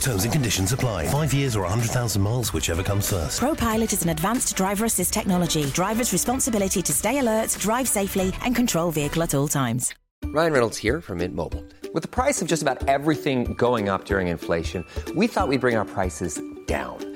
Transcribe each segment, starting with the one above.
Terms and conditions apply. Five years or 100,000 miles, whichever comes first. ProPilot is an advanced driver assist technology. Driver's responsibility to stay alert, drive safely, and control vehicle at all times. Ryan Reynolds here from Mint Mobile. With the price of just about everything going up during inflation, we thought we'd bring our prices down.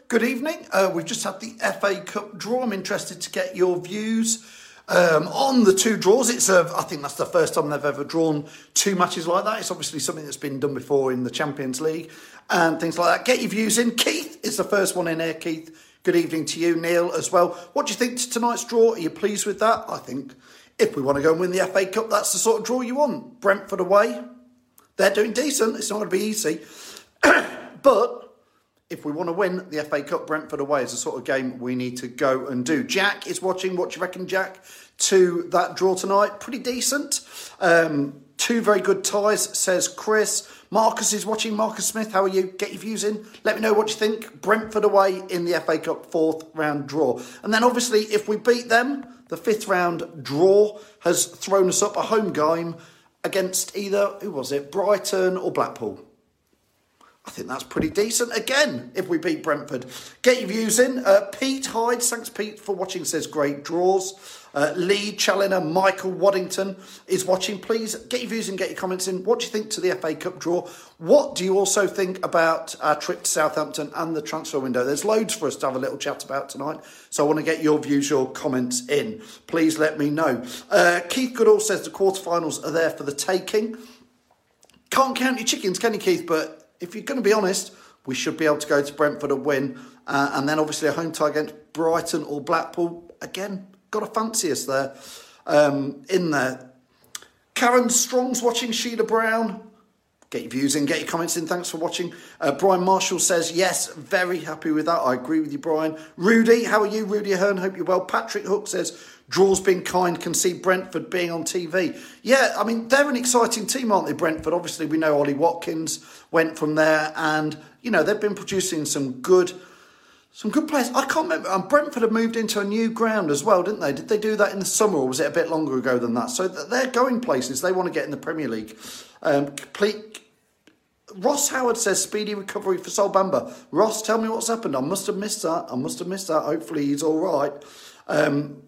Good evening. Uh, we've just had the FA Cup draw. I'm interested to get your views um, on the two draws. It's a, I think that's the first time they've ever drawn two matches like that. It's obviously something that's been done before in the Champions League and things like that. Get your views in. Keith is the first one in here. Keith, good evening to you. Neil as well. What do you think to tonight's draw? Are you pleased with that? I think if we want to go and win the FA Cup, that's the sort of draw you want. Brentford away. They're doing decent. It's not going to be easy. But if we want to win the FA Cup, Brentford away is the sort of game we need to go and do. Jack is watching. What do you reckon, Jack, to that draw tonight? Pretty decent. Um, two very good ties, says Chris. Marcus is watching. Marcus Smith, how are you? Get your views in. Let me know what you think. Brentford away in the FA Cup fourth round draw. And then obviously, if we beat them, the fifth round draw has thrown us up a home game against either, who was it, Brighton or Blackpool. I think that's pretty decent. Again, if we beat Brentford, get your views in. Uh, Pete Hyde, thanks Pete for watching. Says great draws. Uh, Lee Challoner, Michael Waddington is watching. Please get your views and get your comments in. What do you think to the FA Cup draw? What do you also think about our trip to Southampton and the transfer window? There's loads for us to have a little chat about tonight, so I want to get your views, your comments in. Please let me know. Uh, Keith Goodall says the quarterfinals are there for the taking. Can't count your chickens, can you, Keith? But if you're going to be honest, we should be able to go to Brentford and win. Uh, and then obviously a home tie against Brighton or Blackpool. Again, got to fancy us there um, in there. Karen Strong's watching Sheila Brown. Get your views in, get your comments in. Thanks for watching. Uh, Brian Marshall says, yes, very happy with that. I agree with you, Brian. Rudy, how are you? Rudy Ahern, hope you're well. Patrick Hook says, draws been kind, can see Brentford being on TV. Yeah, I mean, they're an exciting team, aren't they, Brentford? Obviously, we know Ollie Watkins went from there, and, you know, they've been producing some good. Some good players. I can't remember. Um, Brentford have moved into a new ground as well, didn't they? Did they do that in the summer, or was it a bit longer ago than that? So they're going places. They want to get in the Premier League. Um, complete Ross Howard says speedy recovery for Sol Bamba. Ross, tell me what's happened. I must have missed that. I must have missed that. Hopefully he's all right. Um,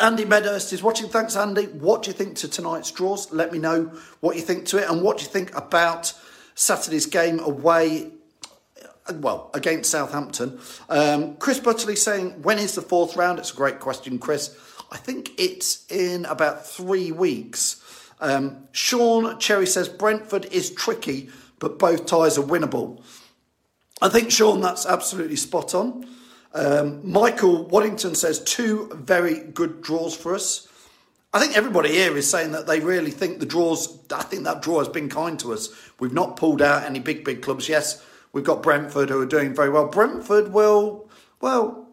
Andy Medhurst is watching. Thanks, Andy. What do you think to tonight's draws? Let me know what you think to it and what do you think about Saturday's game away. Well, against Southampton. Um, Chris Butterley saying, when is the fourth round? It's a great question, Chris. I think it's in about three weeks. Um, Sean Cherry says Brentford is tricky, but both ties are winnable. I think, Sean, that's absolutely spot on. Um, Michael Waddington says two very good draws for us. I think everybody here is saying that they really think the draws, I think that draw has been kind to us. We've not pulled out any big, big clubs. Yes, we've got Brentford who are doing very well. Brentford will, well,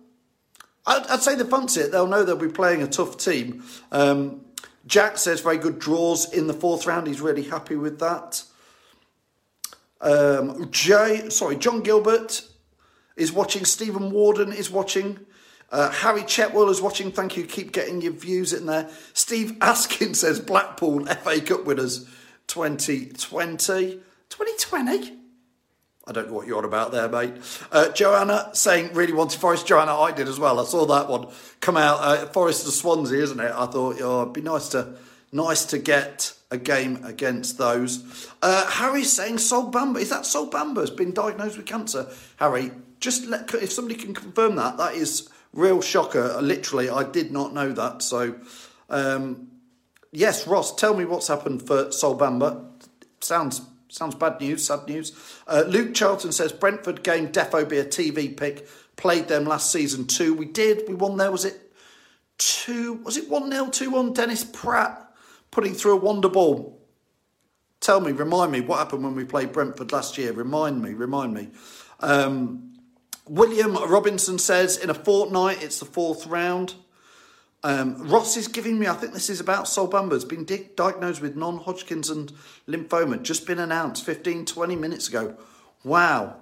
I'd, I'd say they fancy it. They'll know they'll be playing a tough team. Um, Jack says very good draws in the fourth round. He's really happy with that. Um, Jay, sorry, John Gilbert is watching. Stephen Warden is watching. Uh, Harry Chetwell is watching. Thank you. Keep getting your views in there. Steve Askin says Blackpool FA Cup winners 2020. 2020? I don't know what you're on about there, mate. Uh, Joanna saying really wanted Forest. Joanna, I did as well. I saw that one come out. Uh, Forest to Swansea, isn't it? I thought oh, it'd be nice to nice to get a game against those. Uh, Harry's saying Sol Bamba. Is that Sol Bamba has been diagnosed with cancer? Harry, just let, if somebody can confirm that, that is real shocker. Literally, I did not know that. So, um, yes, Ross, tell me what's happened for Sol Bamba. Sounds sounds bad news, sad news. Uh, Luke Charlton says Brentford game defo be a TV pick. Played them last season too. We did. We won there. Was it two? Was it one 0 two one? Dennis Praet putting through a wonder ball. Tell me, remind me what happened when we played Brentford last year. Remind me, remind me. Um, William Robinson says in a fortnight it's the fourth round. Um, Ross is giving me, I think this is about Sol Bamba, has been di- diagnosed with non Hodgkin's and lymphoma, just been announced 15, 20 minutes ago. Wow.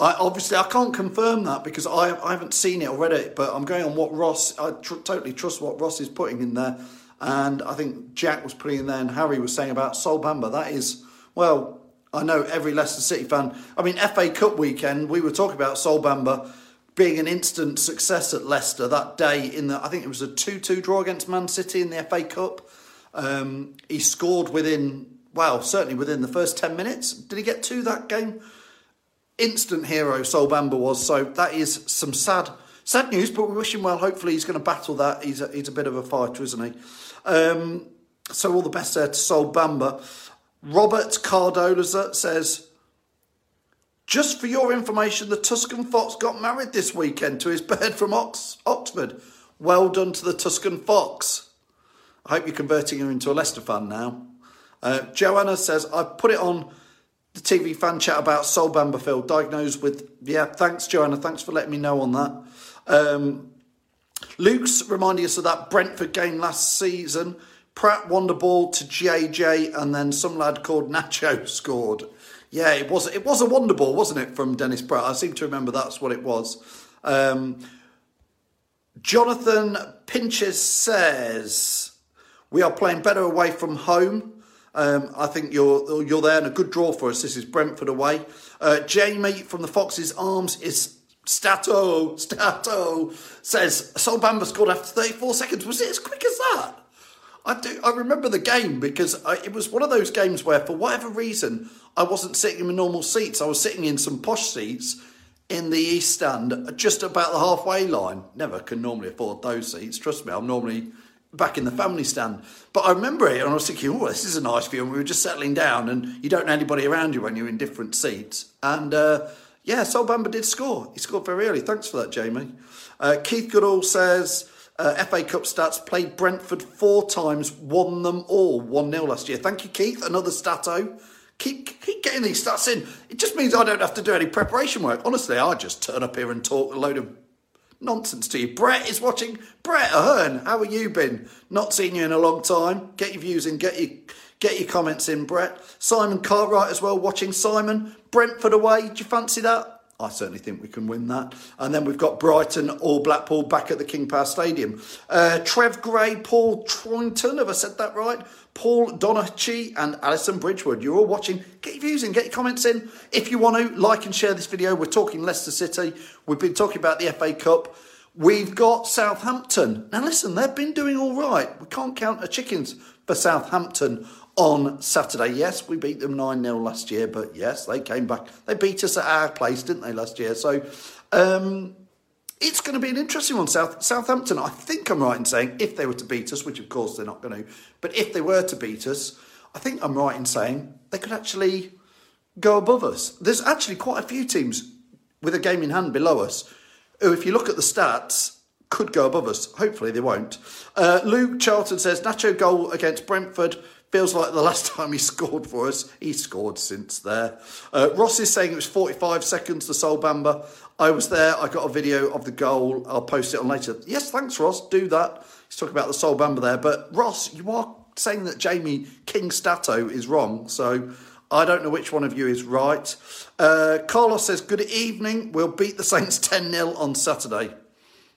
I, obviously, I can't confirm that because I, I haven't seen it already, but I'm going on what Ross, I tr- totally trust what Ross is putting in there. And I think Jack was putting in there and Harry was saying about Sol Bamba. That is, well, I know every Leicester City fan. I mean, FA Cup weekend, we were talking about Sol Bamba being an instant success at Leicester that day in the I think it was a 2-2 draw against Man City in the FA Cup. Um, he scored within well, certainly within the first 10 minutes. Did he get to that game? Instant hero Sol Bamba was. So that is some sad sad news, but we wish him well. Hopefully he's going to battle that. He's a, he's a bit of a fighter, isn't he? Um, so all the best there to Sol Bamba. Robert Cardoza says just for your information, the Tuscan Fox got married this weekend to his bird from Ox- Oxford. Well done to the Tuscan Fox. I hope you're converting him into a Leicester fan now. Uh, Joanna says, I've put it on the TV fan chat about Sol Bamberfield, diagnosed with. Yeah, thanks, Joanna. Thanks for letting me know on that. Um, Luke's reminding us of that Brentford game last season. Praet won the ball to JJ, and then some lad called Nacho scored. Yeah, it was it was a wonder ball, wasn't it, from Dennis Praet? I seem to remember that's what it was. Um, Jonathan Pinches says we are playing better away from home. Um, I think you're you're there and a good draw for us. This is Brentford away. Uh, Jamie from the Fox's Arms is Stato Stato says Sol Bamba scored after 34 seconds. Was it as quick as that? I do. I remember the game because I, it was one of those games where, for whatever reason, I wasn't sitting in my normal seats. I was sitting in some posh seats in the east stand, just about the halfway line. Never can normally afford those seats. Trust me, I'm normally back in the family stand. But I remember it, and I was thinking, "Oh, this is a nice view." And we were just settling down, and you don't know anybody around you when you're in different seats. And uh, yeah, Sol Bamba did score. He scored very early. Thanks for that, Jamie. Uh, Keith Goodall says. Uh, FA Cup stats played Brentford four times, won them all 1 0 last year. Thank you, Keith. Another stato. Keep, keep getting these stats in. It just means I don't have to do any preparation work. Honestly, I just turn up here and talk a load of nonsense to you. Brett is watching. Brett Ahern, how have you been? Not seen you in a long time. Get your views in, get your, get your comments in, Brett. Simon Cartwright as well, watching. Simon, Brentford away. Do you fancy that? I certainly think we can win that. And then we've got Brighton or Blackpool back at the King Power Stadium. Uh, Trev Gray, Paul Troyington, have I said that right? Paul Donachi and Alison Bridgewood. You're all watching. Get your views in, get your comments in. If you want to, like and share this video. We're talking Leicester City. We've been talking about the FA Cup. We've got Southampton. Now listen, they've been doing all right. We can't count the chickens for Southampton on Saturday. Yes, we beat them 9 0 last year, but yes, they came back. They beat us at our place, didn't they, last year? So um, it's going to be an interesting one. South, Southampton, I think I'm right in saying, if they were to beat us, which of course they're not going to, but if they were to beat us, I think I'm right in saying they could actually go above us. There's actually quite a few teams with a game in hand below us who, if you look at the stats, could go above us. Hopefully they won't. Uh, Luke Charlton says Nacho goal against Brentford Feels like the last time he scored for us. He scored since there. Uh, Ross is saying it was 45 seconds to Sol Bamba. I was there. I got a video of the goal. I'll post it on later. Yes, thanks, Ross. Do that. He's talking about the Sol Bamba there. But Ross, you are saying that Jamie King Stato is wrong. So I don't know which one of you is right. Uh, Carlos says, Good evening. We'll beat the Saints 10 0 on Saturday.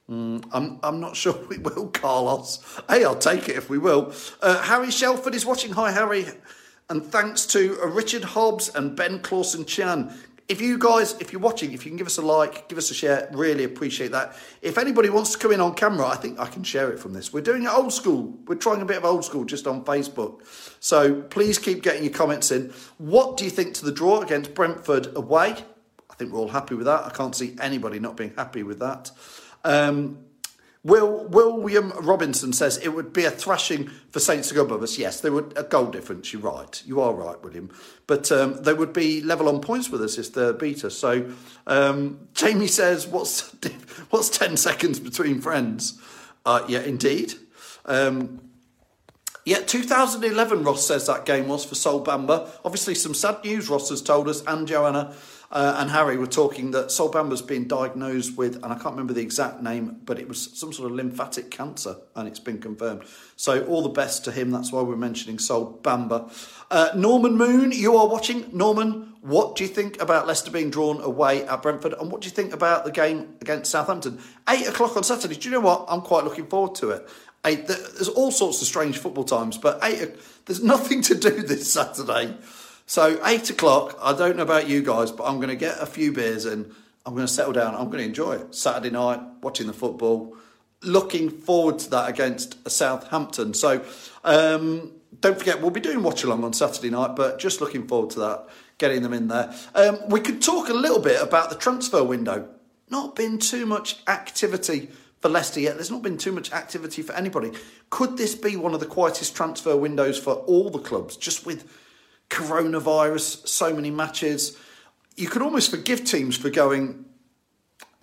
Mm, I'm, I'm not sure we will, Carlos. Hey, I'll take it if we will. Uh, Harry Shelford is watching. Hi, Harry. And thanks to uh, Richard Hobbs and Ben Clausen Chan. if you guys, if you're watching, if you can give us a like, give us a share, really appreciate that. If anybody wants to come in on camera, I think I can share it from this. We're doing it old school. We're trying a bit of old school just on Facebook. So please keep getting your comments in. What do you think to the draw against Brentford away? I think we're all happy with that. I can't see anybody not being happy with that. Um, Will William Robinson says it would be a thrashing for Saints to go above us. Yes, they would a goal difference. You're right. You are right, William. But um, they would be level on points with us if they beat us. So um, Jamie says, "What's what's ten seconds between friends?" Uh, yeah, indeed. Um, yeah, 2011, Ross says that game was for Sol Bamba. Obviously, some sad news, Ross has told us, and Joanna uh, and Harry were talking that Sol Bamba's been diagnosed with, and I can't remember the exact name, but it was some sort of lymphatic cancer, and it's been confirmed. So all the best to him. That's why we're mentioning Sol Bamba. Uh, Norman Moon, you are watching. Norman, what do you think about Leicester being drawn away at Brentford, and what do you think about the game against Southampton? Eight o'clock on Saturday. Do you know what? I'm quite looking forward to it. Eight, there's all sorts of strange football times, but eight, there's nothing to do this Saturday. So eight o'clock. I don't know about you guys, but I'm going to get a few beers and I'm going to settle down. I'm going to enjoy it. Saturday night, watching the football. Looking forward to that against Southampton. So um, don't forget, we'll be doing watch along on Saturday night, but just looking forward to that, getting them in there. Um, we could talk a little bit about the transfer window. Not been too much activity for Leicester yet. There's not been too much activity for anybody. Could this be one of the quietest transfer windows for all the clubs, just with coronavirus, so many matches. You could almost forgive teams for going,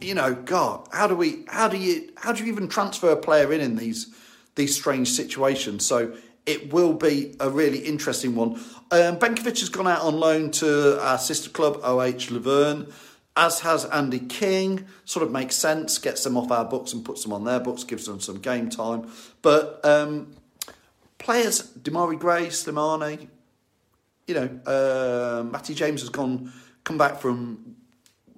you know, God, how do we, how do you, how do you even transfer a player in in these these strange situations? So it will be a really interesting one. Um, Benkovic has gone out on loan to our sister club OH Leuven, as has Andy King. Sort of makes sense, gets them off our books and puts them on their books, gives them some game time. But um, players, Demarai Gray, Slimani, you know, uh, Matty James has gone, come back from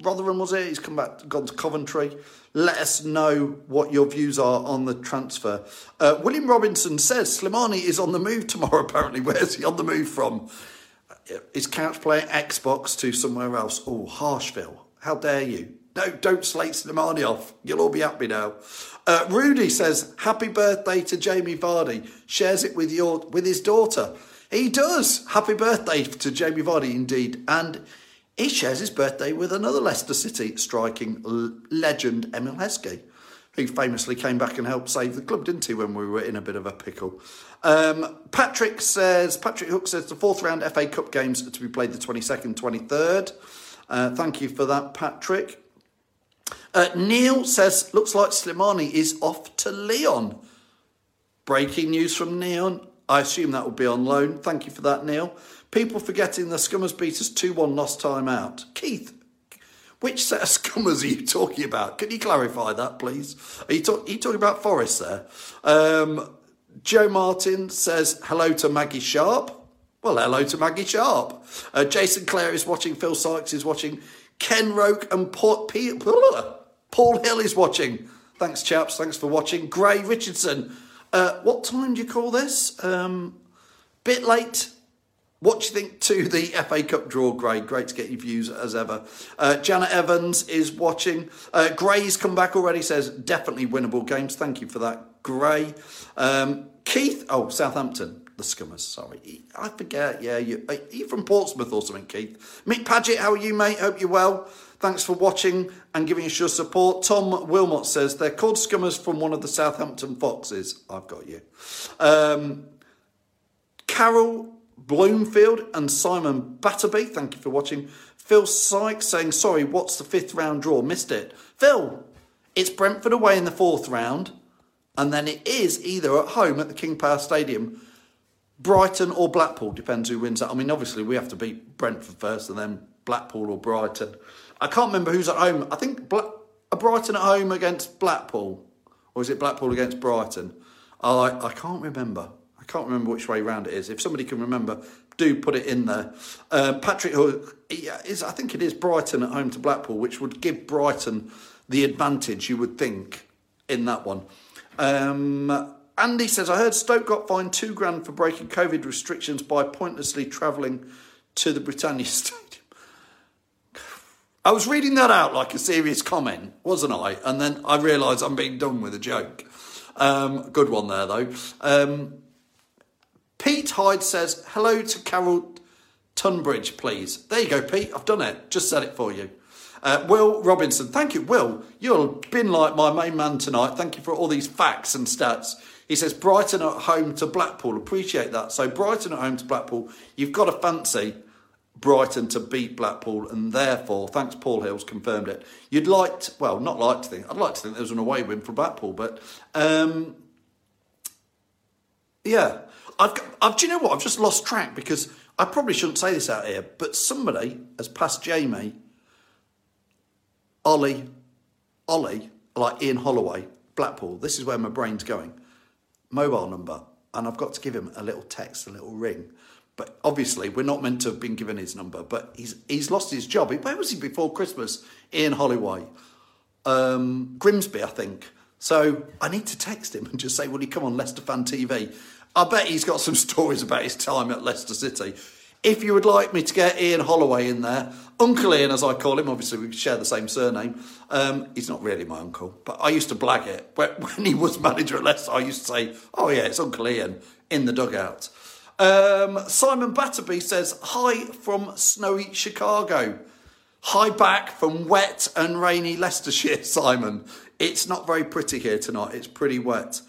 Rotherham, was it? He's come back, gone to Coventry. Let us know what your views are on the transfer. Uh, William Robinson says Slimani is on the move tomorrow, apparently. Where's he on the move from? Is Couch playing Xbox to somewhere else? Oh, Harshville. How dare you? No, don't slate Slimani off. You'll all be happy now. Uh, Rudy says, Happy birthday to Jamie Vardy. Shares it with your with his daughter. He does. Happy birthday to Jamie Vardy, indeed. And he shares his birthday with another Leicester City striking legend, Emile Heskey, who famously came back and helped save the club, didn't he, when we were in a bit of a pickle. Um, Patrick says, Patrick Hook says the fourth round FA Cup games are to be played the 22nd, 23rd. Uh, thank you for that, Patrick. Uh, Neil says, looks like Slimani is off to Lyon. Breaking news from Neon. I assume that will be on loan. Thank you for that, Neil. People forgetting the Scummers beat us 2 1 lost time out. Keith, which set of Scummers are you talking about? Can you clarify that, please? Are you, talk- are you talking about Forest there? Um, Joe Martin says hello to Maggie Sharp. Well, hello to Maggie Sharp. Uh, Jason Clare is watching. Phil Sykes is watching. Ken Roke and Paul, Paul Hill is watching. Thanks, chaps. Thanks for watching. Gray Richardson uh, what time do you call this? Um, bit late. What do you think to the FA Cup draw, Gray? Great to get your views as ever. Uh, Janet Evans is watching. Uh, Gray's come back already, says definitely winnable games. Thank you for that, Gray. Um, Keith, oh, Southampton, the Scummers, sorry. I forget, yeah. You, are you from Portsmouth or something, Keith? Mick Paget, how are you, mate? Hope you're well. Thanks for watching and giving us your support. Tom Wilmot says they're called Scummers from one of the Southampton Foxes. I've got you. Um, Carol Bloomfield and Simon Batterby, thank you for watching. Phil Sykes saying, sorry, what's the fifth round draw? Missed it. Phil, it's Brentford away in the fourth round, and then it is either at home at the King Power Stadium, Brighton or Blackpool, depends who wins that. I mean, obviously, we have to beat Brentford first and then Blackpool or Brighton. I can't remember who's at home. I think Bla- Brighton at home against Blackpool, or is it Blackpool against Brighton? Oh, I, I can't remember. I can't remember which way round it is. If somebody can remember, do put it in there. Uh, Patrick Hook is, I think it is Brighton at home to Blackpool, which would give Brighton the advantage, you would think, in that one. Um, Andy says, I heard Stoke got fined two grand for breaking COVID restrictions by pointlessly travelling to the Britannia Stadium I was reading that out like a serious comment, wasn't I? And then I realised I'm being done with a joke. Um, good one there, though. Um, Pete Hyde says, hello to Carol Tunbridge, please. There you go, Pete. I've done it. Just said it for you. Uh, Will Robinson, thank you, Will. You've been like my main man tonight. Thank you for all these facts and stats. He says Brighton at home to Blackpool. Appreciate that. So Brighton at home to Blackpool. You've got to fancy Brighton to beat Blackpool, and therefore, thanks Paul Hills confirmed it. You'd like, to, well, not like to think. I'd like to think there was an away win for Blackpool, but um, yeah, I've, I've. Do you know what? I've just lost track because I probably shouldn't say this out here, but somebody has passed Jamie, Ollie, Ollie, like Ian Holloway, Blackpool. This is where my brain's going. Mobile number, and I've got to give him a little text, a little ring. But obviously, we're not meant to have been given his number. But he's he's lost his job. Where was he before Christmas? Ian Holloway, um, Grimsby, I think. So I need to text him and just say, "Will he come on Leicester Fan TV?" I bet he's got some stories about his time at Leicester City. If you would like me to get Ian Holloway in there, Uncle Ian, as I call him, obviously we share the same surname. Um, he's not really my uncle, but I used to blag it. When he was manager at Leicester, I used to say, oh yeah, it's Uncle Ian in the dugout. Um, Simon Batterby says, hi from snowy Chicago. Hi back from wet and rainy Leicestershire, Simon. It's not very pretty here tonight. It's pretty wet.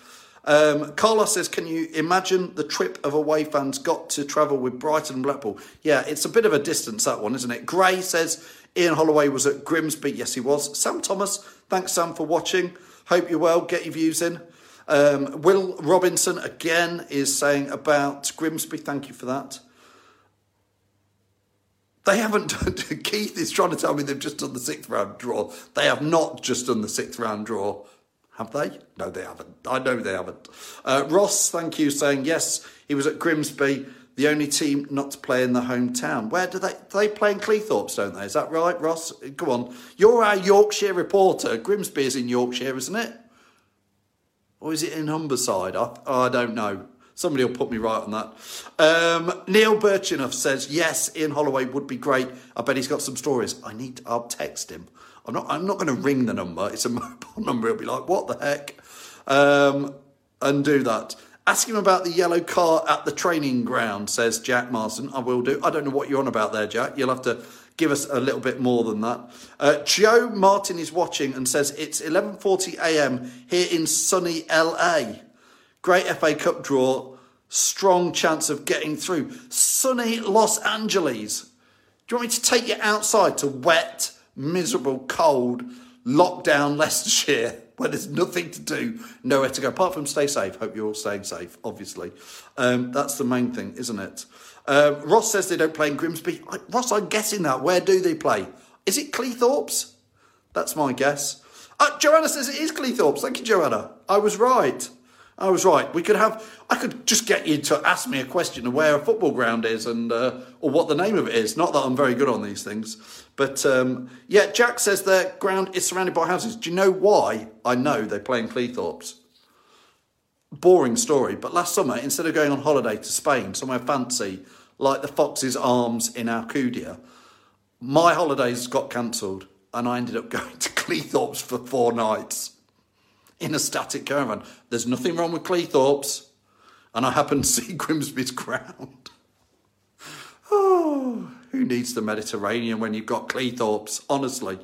Um, Carlos says, can you imagine the trip of away fans got to travel with Brighton and Blackpool? Yeah, it's a bit of a distance, that one, isn't it? Gray says, Ian Holloway was at Grimsby. Yes, he was. Sam Thomas, thanks, Sam, for watching. Hope you're well. Get your views in. Um, Will Robinson, again, is saying about Grimsby. Thank you for that. They haven't done, Keith is trying to tell me they've just done the sixth round draw. They have not just done the sixth round draw. Have they? No, they haven't. I know they haven't. Uh, Ross, thank you, saying yes, he was at Grimsby, the only team not to play in the hometown. Where do they they play in Cleethorpes, don't they? Is that right, Ross? Go on. You're our Yorkshire reporter. Grimsby is in Yorkshire, isn't it? Or is it in Humberside? I, I don't know. Somebody will put me right on that. Um, Neil Birchenough says, yes, Ian Holloway would be great. I bet he's got some stories. I need, I'll text him. I'm not. I'm not going to ring the number. It's a mobile number. It'll be like, what the heck, um, and do that. Ask him about the yellow car at the training ground. Says Jack Marston. I will do. I don't know what you're on about there, Jack. You'll have to give us a little bit more than that. Uh, Joe Martin is watching and says it's 11:40 a.m. here in sunny LA. Great FA Cup draw. Strong chance of getting through. Sunny Los Angeles. Do you want me to take you outside to wet? Miserable, cold, lockdown Leicestershire where there's nothing to do, nowhere to go, apart from stay safe. Hope you're all staying safe, obviously. Um, that's the main thing, isn't it? Uh, Ross says they don't play in Grimsby. I, Ross, I'm guessing that. Where do they play? Is it Cleethorpes? That's my guess. Uh, Joanna says it is Cleethorpes. Thank you, Joanna. I was right. I was right. We could have. I could just get you to ask me a question of where a football ground is and uh, or what the name of it is. Not that I'm very good on these things, but um, yeah. Jack says their ground is surrounded by houses. Do you know why? I know they're playing Cleethorpes. Boring story, but last summer instead of going on holiday to Spain, somewhere fancy like the Fox's Arms in Alcudia, my holidays got cancelled and I ended up going to Cleethorpes for four nights in a static caravan. There's nothing wrong with Cleethorpes, and I happen to see Grimsby's ground. Oh, who needs the Mediterranean when you've got Cleethorpes, honestly?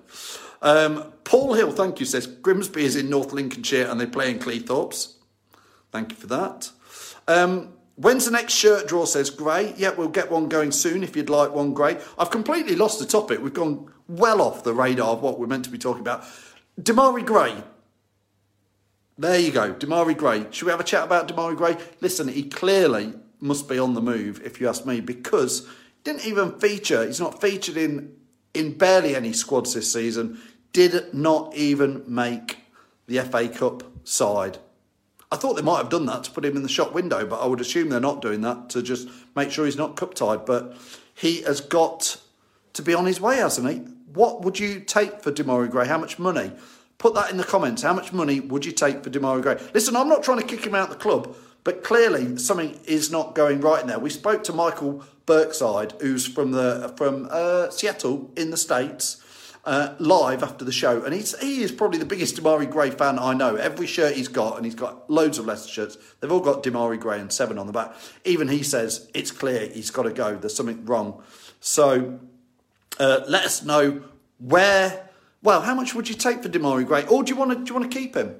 Um, Paul Hill, thank you, says Grimsby is in North Lincolnshire and they play in Cleethorpes. Thank you for that. Um, when's the next shirt draw, says Gray. Yeah, we'll get one going soon if you'd like one, Gray. I've completely lost the topic. We've gone well off the radar of what we're meant to be talking about. Demarai Gray, there you go, Demarai Gray. Should we have a chat about Demarai Gray? Listen, he clearly must be on the move, if you ask me, because he didn't even feature. He's not featured in in barely any squads this season. Did not even make the FA Cup side. I thought they might have done that to put him in the shop window, but I would assume they're not doing that to just make sure he's not cup tied. But he has got to be on his way, hasn't he? What would you take for Demarai Gray? How much money? Put that in the comments. How much money would you take for Demarai Gray? Listen, I'm not trying to kick him out of the club, but clearly something is not going right in there. We spoke to Michael Berkside, who's from the from uh, Seattle in the states, uh, live after the show, and he's, he is probably the biggest Demarai Gray fan I know. Every shirt he's got, and he's got loads of Leicester shirts, they've all got Demarai Gray and seven on the back. Even he says it's clear he's got to go. There's something wrong. So uh, let us know where. Well, how much would you take for Demarai Gray, or do you want to do you want to keep him?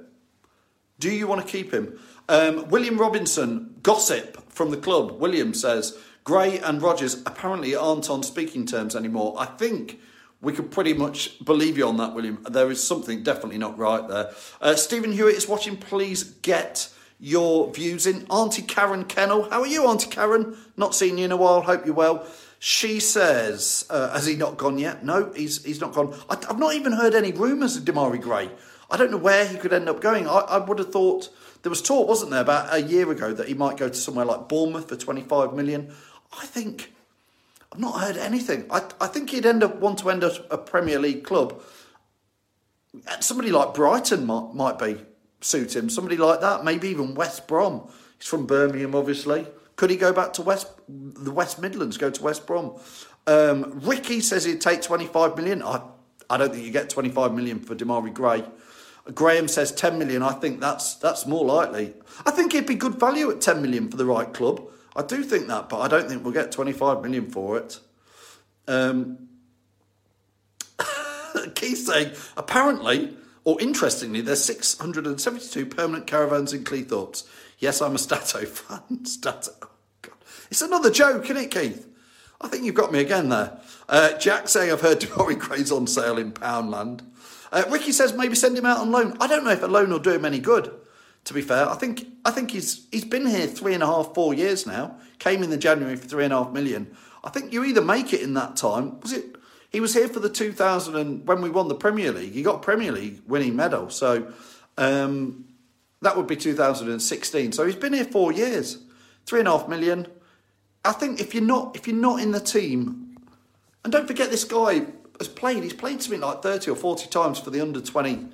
Do you want to keep him? Um, William Robinson, gossip from the club. William says Gray and Rodgers apparently aren't on speaking terms anymore. I think we could pretty much believe you on that, William. There is something definitely not right there. Uh, Stephen Hewitt is watching. Please get your views in. Auntie Karen Kennel, how are you, Auntie Karen? Not seen you in a while. Hope you're well. She says, uh, has he not gone yet? No, he's he's not gone. I, have not even heard any rumours of Demarai Gray. I don't know where he could end up going. I, I would have thought there was talk, wasn't there, about a year ago that he might go to somewhere like Bournemouth for 25 million. I think I've not heard anything. I, I think he'd end up want to end up a Premier League club. Somebody like Brighton might, might be suit him. Somebody like that, maybe even West Brom. He's from Birmingham, obviously. Could he go back to West the West Midlands? Go to West Brom. Um, Ricky says he'd take twenty five million. I I don't think you get twenty five million for Demarai Gray. Graham says 10 million. I think that's that's more likely. I think it'd be good value at 10 million for the right club. I do think that, but I don't think we'll get 25 million for it. Um, Keith saying, apparently, or interestingly, there's 672 permanent caravans in Cleethorpes. Yes, I'm a Stato fan. Stato. It's another joke, isn't it, Keith? I think you've got me again there. Uh, Jack saying, I've heard Demarai Gray's on sale in Poundland. Uh, Ricky says maybe send him out on loan. I don't know if a loan will do him any good. To be fair, I think I think he's he's been here three and a half, four years now. Came in the January for three and a half million. I think you either make it in that time. Was it? He was here for the 2000 and when we won the Premier League. He got Premier League winning medal. So um, that would be 2016. So he's been here four years, three and a half million. I think if you're not if you're not in the team, and don't forget this guy has played. He's played something like thirty or forty times for the under twenty,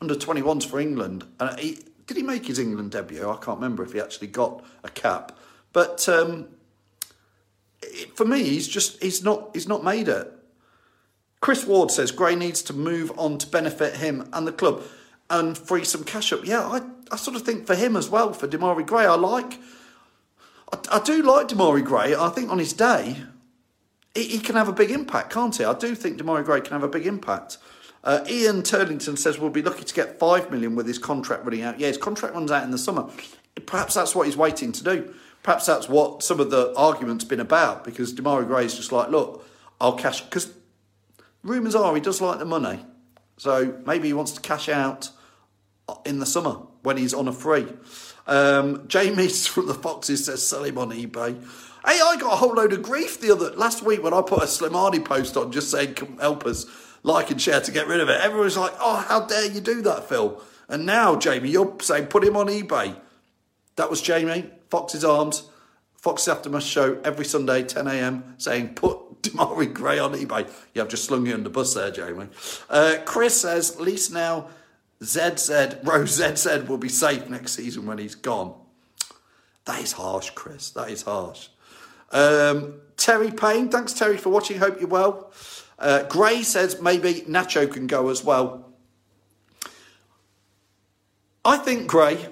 under twenty ones for England. And he, did he make his England debut? I can't remember if he actually got a cap. But um, it, for me, he's just he's not he's not made it. Chris Ward says Gray needs to move on to benefit him and the club and free some cash up. Yeah, I, I sort of think for him as well, for Demarai Gray, I like, I, I do like Demarai Gray. I think on his day, he, he, can have a big impact, can't he? I do think Demarai Gray can have a big impact. Uh, Ian Turlington says we'll be lucky to get five million with his contract running out. Yeah, his contract runs out in the summer. Perhaps that's what he's waiting to do. Perhaps that's what some of the argument's been about because Demarai Gray's just like, look, I'll cash because rumours are he does like the money, so maybe he wants to cash out in the summer when he's on a free. Um, Jamie's from the Foxes says sell him on eBay. Hey, I got a whole load of grief the other last week when I put a Slimani post on just saying, "Come help us, like and share to get rid of it." Everyone's like, "Oh, how dare you do that, Phil?" And now, Jamie, you're saying put him on eBay. That was Jamie Fox's Arms, Fox's Aftermath show every Sunday, 10 a.m. Saying put Demarai Gray on eBay. Yeah, I've just slung you under the bus there, Jamie. Uh, Chris says, at least now ZZ Rose ZZ will be safe next season when he's gone. That is harsh, Chris. That is harsh. Um, Terry Payne, thanks Terry for watching. Hope you're well. Uh, Gray says maybe Nacho can go as well. I think Gray,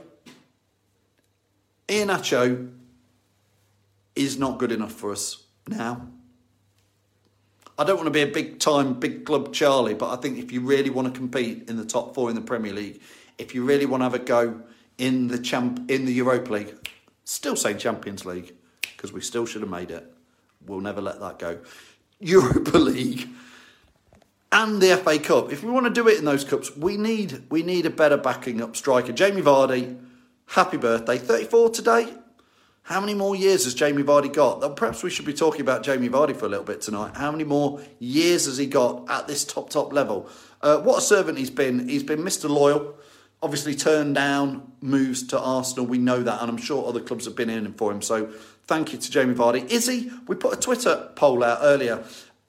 Iheanacho, is not good enough for us now. I don't want to be a big time, big club Charlie, but I think if you really want to compete in the top four in the Premier League, if you really want to have a go in the champ in the Europa League, still saying Champions League, because we still should have made it. We'll never let that go. Europa League and the FA Cup. If we want to do it in those cups, we need we need a better backing up striker. Jamie Vardy, happy birthday, 34 today. How many more years has Jamie Vardy got? Perhaps we should be talking about Jamie Vardy for a little bit tonight. How many more years has he got at this top top level? Uh, what a servant he's been. He's been Mr. Loyal. Obviously turned down moves to Arsenal. We know that, and I'm sure other clubs have been in for him. So Thank you to Jamie Vardy. Is he? We put a Twitter poll out earlier.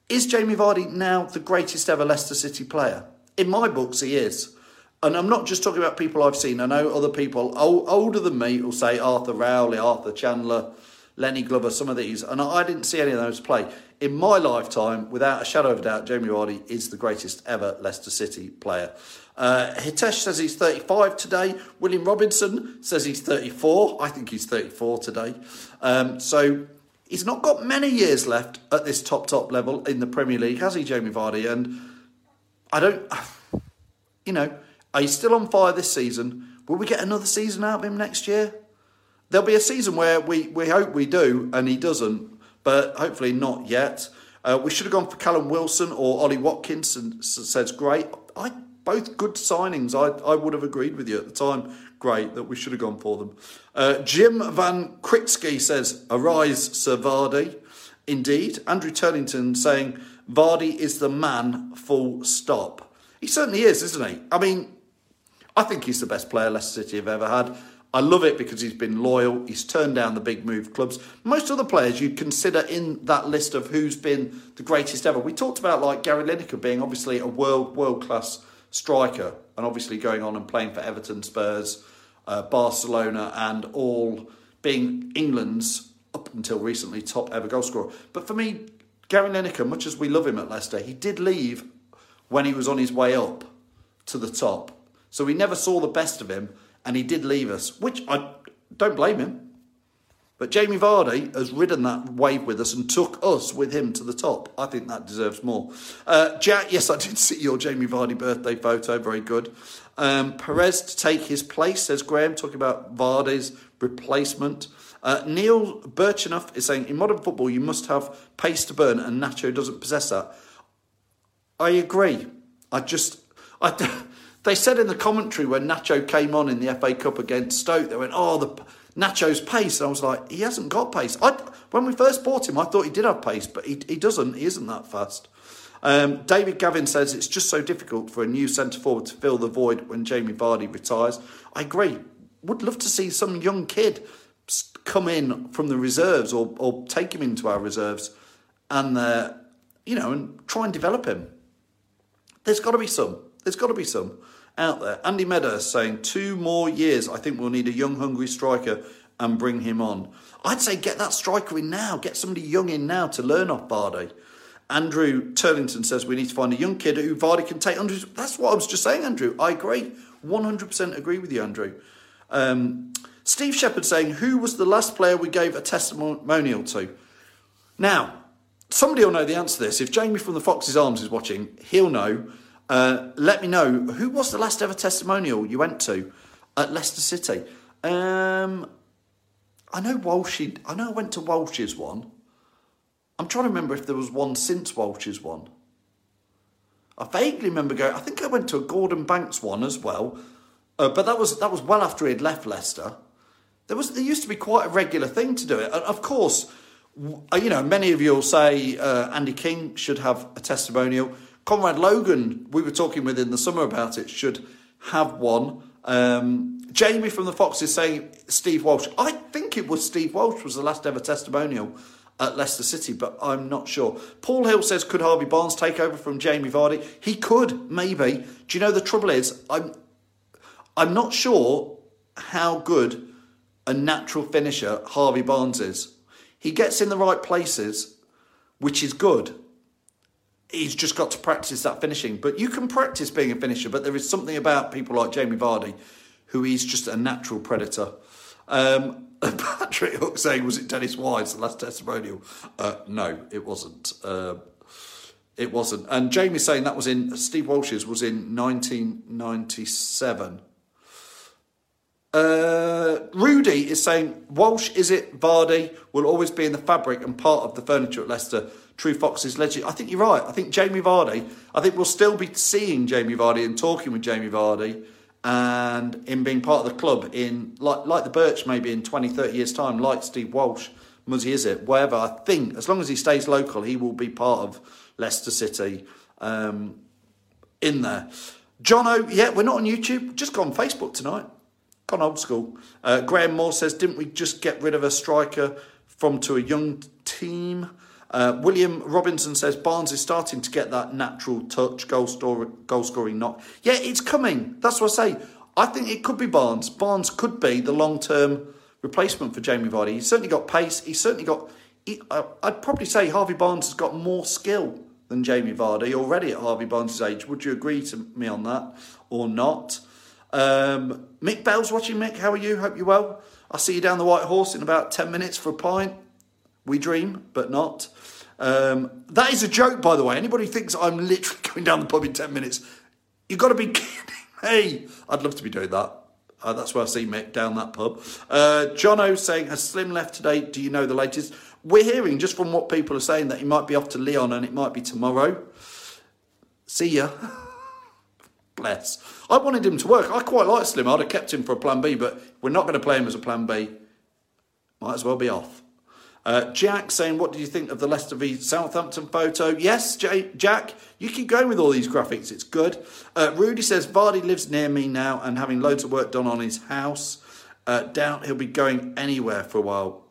Is Jamie Vardy now the greatest ever Leicester City player? In my books, he is. And I'm not just talking about people I've seen. I know other people older than me will say Arthur Rowley, Arthur Chandler, Lenny Glover, some of these, and I didn't see any of those play. In my lifetime, without a shadow of a doubt, Jamie Vardy is the greatest ever Leicester City player. Uh, Hitesh says he's 35 today. William Robinson says he's 34. I think he's 34 today. Um, so he's not got many years left at this top, top level in the Premier League, has he, Jamie Vardy? And I don't, you know, are you still on fire this season? Will we get another season out of him next year? There'll be a season where we, we hope we do and he doesn't, but hopefully not yet. Uh, we should have gone for Callum Wilson or Ollie Watkins and says great. I both good signings. I, I would have agreed with you at the time. Great that we should have gone for them. Uh, Jim Van Kritsky says, Arise, Sir Vardy. Indeed. Andrew Turlington saying, Vardy is the man, full stop. He certainly is, isn't he? I mean, I think he's the best player Leicester City have ever had. I love it because he's been loyal. He's turned down the big move clubs. Most other players you'd consider in that list of who's been the greatest ever. We talked about like Gary Lineker being obviously a world world class striker and obviously going on and playing for Everton, Spurs, uh, Barcelona, and all being England's up until recently top ever goal scorer. But for me, Gary Lineker, much as we love him at Leicester, he did leave when he was on his way up to the top. So we never saw the best of him and he did leave us, which I don't blame him. But Jamie Vardy has ridden that wave with us and took us with him to the top. I think that deserves more. Uh, Jack, yes, I did see your Jamie Vardy birthday photo. Very good. Um, Perez to take his place, says Graham, talking about Vardy's replacement. Uh, Neil Birchenough is saying, in modern football, you must have pace to burn, and Nacho doesn't possess that. I agree. I just, I, they said in the commentary when Nacho came on in the FA Cup against Stoke, they went, "Oh, the Nacho's pace." And I was like, "He hasn't got pace." I, when we first bought him, I thought he did have pace, but he, he doesn't. He isn't that fast. Um, David Gavin says it's just so difficult for a new centre forward to fill the void when Jamie Vardy retires. I agree. Would love to see some young kid come in from the reserves or, or take him into our reserves and uh, you know and try and develop him. There's got to be some. There's got to be some out there. Andy Meadows saying two more years. I think we'll need a young, hungry striker and bring him on. I'd say get that striker in now. Get somebody young in now to learn off Vardy. Andrew Turlington says we need to find a young kid who Vardy can take under. That's what I was just saying, Andrew. I agree. 100% agree with you, Andrew. Um, Steve Shepherd saying, who was the last player we gave a testimonial to? Now, somebody will know the answer to this. If Jamie from the Fox's Arms is watching, he'll know. Uh, let me know who was the last ever testimonial you went to at Leicester City. Um, I know Walshy. I know I went to Walsh's one. I'm trying to remember if there was one since Walsh's one. I vaguely remember going. I think I went to a Gordon Banks one as well, uh, but that was that was well after he had left Leicester. There was there used to be quite a regular thing to do it, and of course, uh, you know, many of you will say uh, Andy King should have a testimonial. Conrad Logan, we were talking with in the summer about it, should have one. Um, Jamie from the Fox is saying Steve Walsh. I think it was Steve Walsh was the last ever testimonial at Leicester City, but I'm not sure. Paul Hill says, could Harvey Barnes take over from Jamie Vardy? He could, maybe. Do you know the trouble is, I'm, I'm not sure how good a natural finisher Harvey Barnes is. He gets in the right places, which is good he's just got to practice that finishing. But you can practice being a finisher, but there is something about people like Jamie Vardy who is just a natural predator. Um, Patrick Hook saying, was it Dennis Wise, the last testimonial? Uh, no, it wasn't. Uh, it wasn't. And Jamie saying that was in, Steve Walsh's was in 1997. Uh, Rudy is saying, Walsh, is it Vardy, will always be in the fabric and part of the furniture at Leicester True Fox's legend. I think you're right. I think Jamie Vardy, I think we'll still be seeing Jamie Vardy and talking with Jamie Vardy and him being part of the club in, like, like the Birch maybe in 20, 30 years' time, like Steve Walsh, Muzzy Izzet, wherever. I think as long as he stays local, he will be part of Leicester City um, in there. Jono, yeah, we're not on YouTube. Just go on Facebook tonight. Gone old school. Uh, Graham Moore says, didn't we just get rid of a striker from to a young team? Uh, William Robinson says Barnes is starting to get that natural touch, goal, store, goal scoring knock. Yeah, it's coming. That's what I say. I think it could be Barnes. Barnes could be the long term replacement for Jamie Vardy. He's certainly got pace. He's certainly got. He, uh, I'd probably say Harvey Barnes has got more skill than Jamie Vardy already at Harvey Barnes' age. Would you agree to me on that or not? Um, Mick Bell's watching. Mick, how are you? Hope you're well. I'll see you down the White Horse in about 10 minutes for a pint. We dream, but not. Um, that is a joke, by the way. Anybody thinks I'm literally going down the pub in 10 minutes, you've got to be kidding me. I'd love to be doing that. Uh, that's where I see Mick down that pub. Uh, Jono saying, Has Slim left today? Do you know the latest? We're hearing just from what people are saying that he might be off to Lyon and it might be tomorrow. See ya. Bless. I wanted him to work. I quite like Slim. I'd have kept him for a plan B, but we're not going to play him as a plan B. Might as well be off. Uh, Jack saying, What do you think of the Leicester v Southampton photo? Yes, J- Jack, you keep going with all these graphics. It's good. Uh, Rudy says, Vardy lives near me now and having loads of work done on his house. Uh, doubt he'll be going anywhere for a while.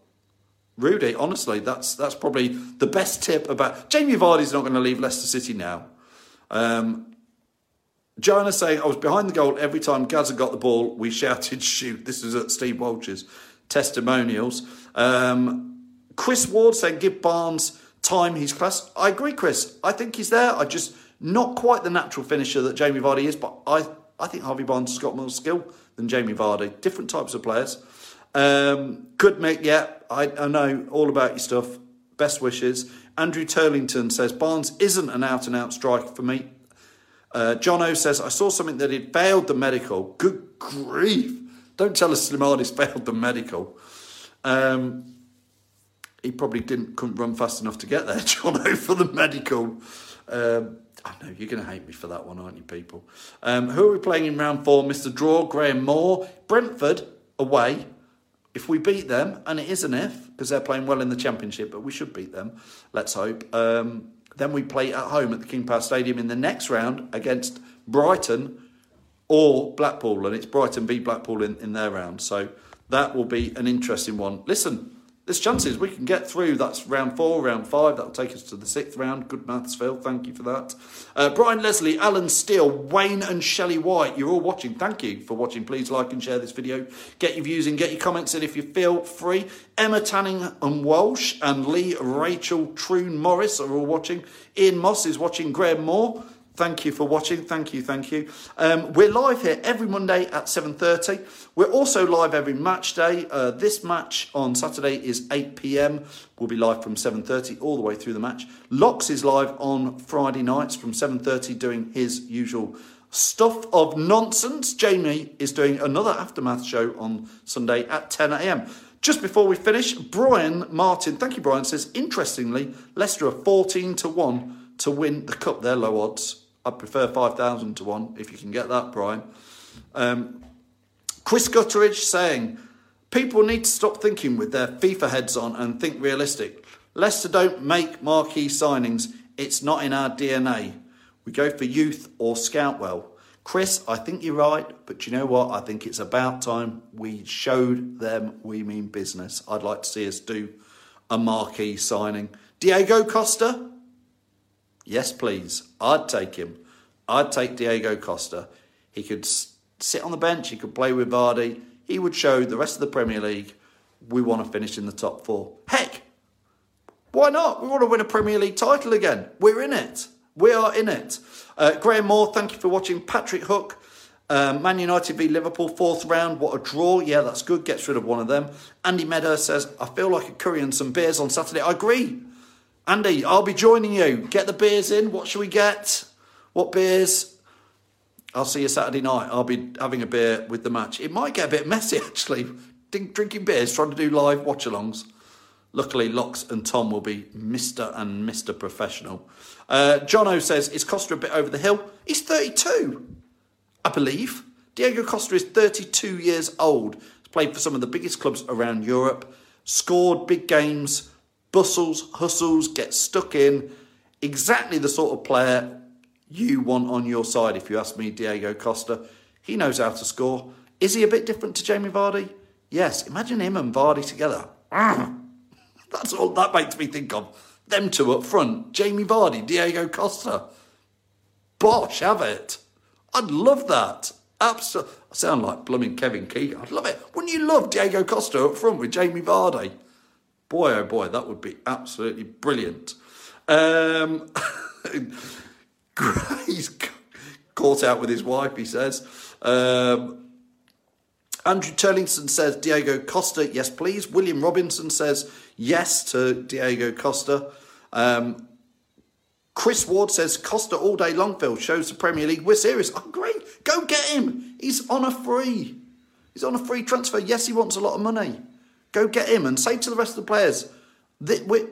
Rudy, honestly, that's that's probably the best tip about Jamie Vardy's not going to leave Leicester City now. Um, Joanna saying, I was behind the goal every time Gazza got the ball. We shouted, shoot. This is at Steve Walsh's testimonials. Um, Chris Ward saying, give Barnes time, he's class. I agree, Chris. I think he's there. I just, not quite the natural finisher that Jamie Vardy is, but I, I think Harvey Barnes has got more skill than Jamie Vardy. Different types of players. Um, good, Mick. Yeah, I, I know all about your stuff. Best wishes. Andrew Turlington says, Barnes isn't an out and out striker for me. Uh, John O says, I saw something that he'd failed the medical. Good grief. Don't tell us Slimani's failed the medical. Um, he probably didn't couldn't run fast enough to get there, John O, for the medical. Um, I know you're going to hate me for that one, aren't you, people? Um, who are we playing in round four? Mr. Draw, Graham Moore, Brentford away. If we beat them, and it is an if, because they're playing well in the Championship, but we should beat them, let's hope. Um, then we play at home at the King Power Stadium in the next round against Brighton or Blackpool, and it's Brighton v Blackpool in, in their round. So that will be an interesting one. Listen, there's chances we can get through. That's round four, round five. That'll take us to the sixth round. Good maths, Phil. Thank you for that. Uh, Brian Leslie, Alan Steele, Wayne and Shelley White. You're all watching. Thank you for watching. Please like and share this video. Get your views in, get your comments in if you feel free. Emma Tanning and Walsh and Lee Rachel Troon Morris are all watching. Ian Moss is watching. Graham Moore. Thank you for watching. Thank you, thank you. Um, we're live here every Monday at 7.30. We're also live every match day. Uh, this match on Saturday is 8pm. We'll be live from 7.30 all the way through the match. Locks is live on Friday nights from 7.30 doing his usual stuff of nonsense. Jamie is doing another Aftermath show on Sunday at 10am. Just before we finish, Brian Martin, thank you, Brian, says, interestingly, Leicester are 14 to 1 to win the cup. They're low odds. I'd prefer 5,000 to 1 if you can get that, Brian. Um, Chris Gutteridge saying, people need to stop thinking with their FIFA heads on and think realistic. Leicester don't make marquee signings. It's not in our DNA. We go for youth or scout well. Chris, I think you're right, but you know what? I think it's about time we showed them we mean business. I'd like to see us do a marquee signing. Diego Costa, Yes, please. I'd take him. I'd take Diego Costa. He could sit on the bench. He could play with Vardy. He would show the rest of the Premier League we want to finish in the top four. Heck, why not? We want to win a Premier League title again. We're in it. We are in it. Uh, Graham Moore, thank you for watching. Patrick Hook, um, Man United v Liverpool, fourth round. What a draw. Yeah, that's good. Gets rid of one of them. Andy Meadow says, I feel like a curry and some beers on Saturday. I agree. Andy, I'll be joining you. Get the beers in. What should we get? What beers? I'll see you Saturday night. I'll be having a beer with the match. It might get a bit messy actually. Drinking beers, trying to do live watch alongs. Luckily, Locks and Tom will be Mr. and Mr. Professional. Uh, Jono says, Is Costa a bit over the hill? He's 32, I believe. Diego Costa is 32 years old. He's played for some of the biggest clubs around Europe, scored big games, bustles, hustles, gets stuck in. Exactly the sort of player you want on your side, if you ask me, Diego Costa. He knows how to score. Is he a bit different to Jamie Vardy? Yes. Imagine him and Vardy together. Mm. That's all that makes me think of. Them two up front, Jamie Vardy, Diego Costa. Bosh, have it. I'd love that. Absolutely. I sound like blooming Kevin Keegan. I'd love it. Wouldn't you love Diego Costa up front with Jamie Vardy? Boy, oh boy, that would be absolutely brilliant. Um, he's caught out with his wife, he says. Um, Andrew Turlington says Diego Costa, yes, please. William Robinson says yes to Diego Costa. Um, Chris Ward says Costa all day long, Phil. Shows the Premier League. We're serious. Oh, great. Go get him. He's on a free. He's on a free transfer. Yes, he wants a lot of money. Go get him and say to the rest of the players that we,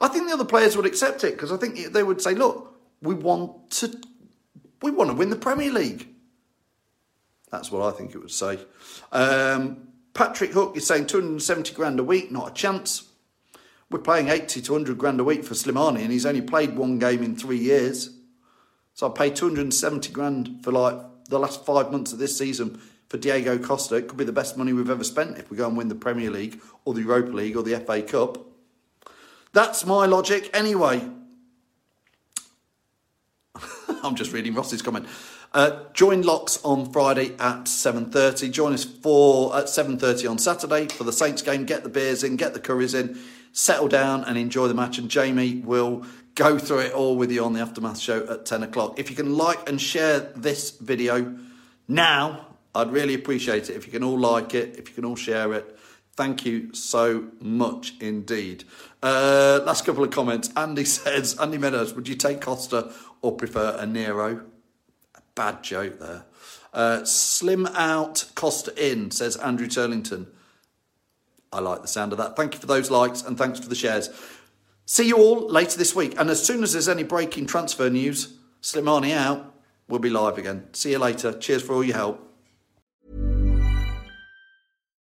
I think the other players would accept it because I think they would say, look, we want to we want to win the Premier League. That's what I think it would say. Um, Patrick Hook is saying 270 grand a week, not a chance. We're playing 80 to 100 grand a week for Slimani, and he's only played one game in three years. So I paid 270 grand for like the last five months of this season for Diego Costa. It could be the best money we've ever spent if we go and win the Premier League or the Europa League or the FA Cup. That's my logic anyway. I'm just reading Ross's comment. Uh, join Locks on Friday at 7.30. Join us for at 7.30 on Saturday for the Saints game. Get the beers in, get the curries in, settle down and enjoy the match. And Jamie will go through it all with you on the Aftermath show at 10 o'clock. If you can like and share this video now, I'd really appreciate it. If you can all like it, if you can all share it. Thank you so much indeed. Uh, last couple of comments. Andy says, Andy Meadows, would you take Costa or prefer a Nero? Bad joke there. Uh, slim out, Costa in, says Andrew Turlington. I like the sound of that. Thank you for those likes and thanks for the shares. See you all later this week. And as soon as there's any breaking transfer news, Slimani out, we'll be live again. See you later. Cheers for all your help.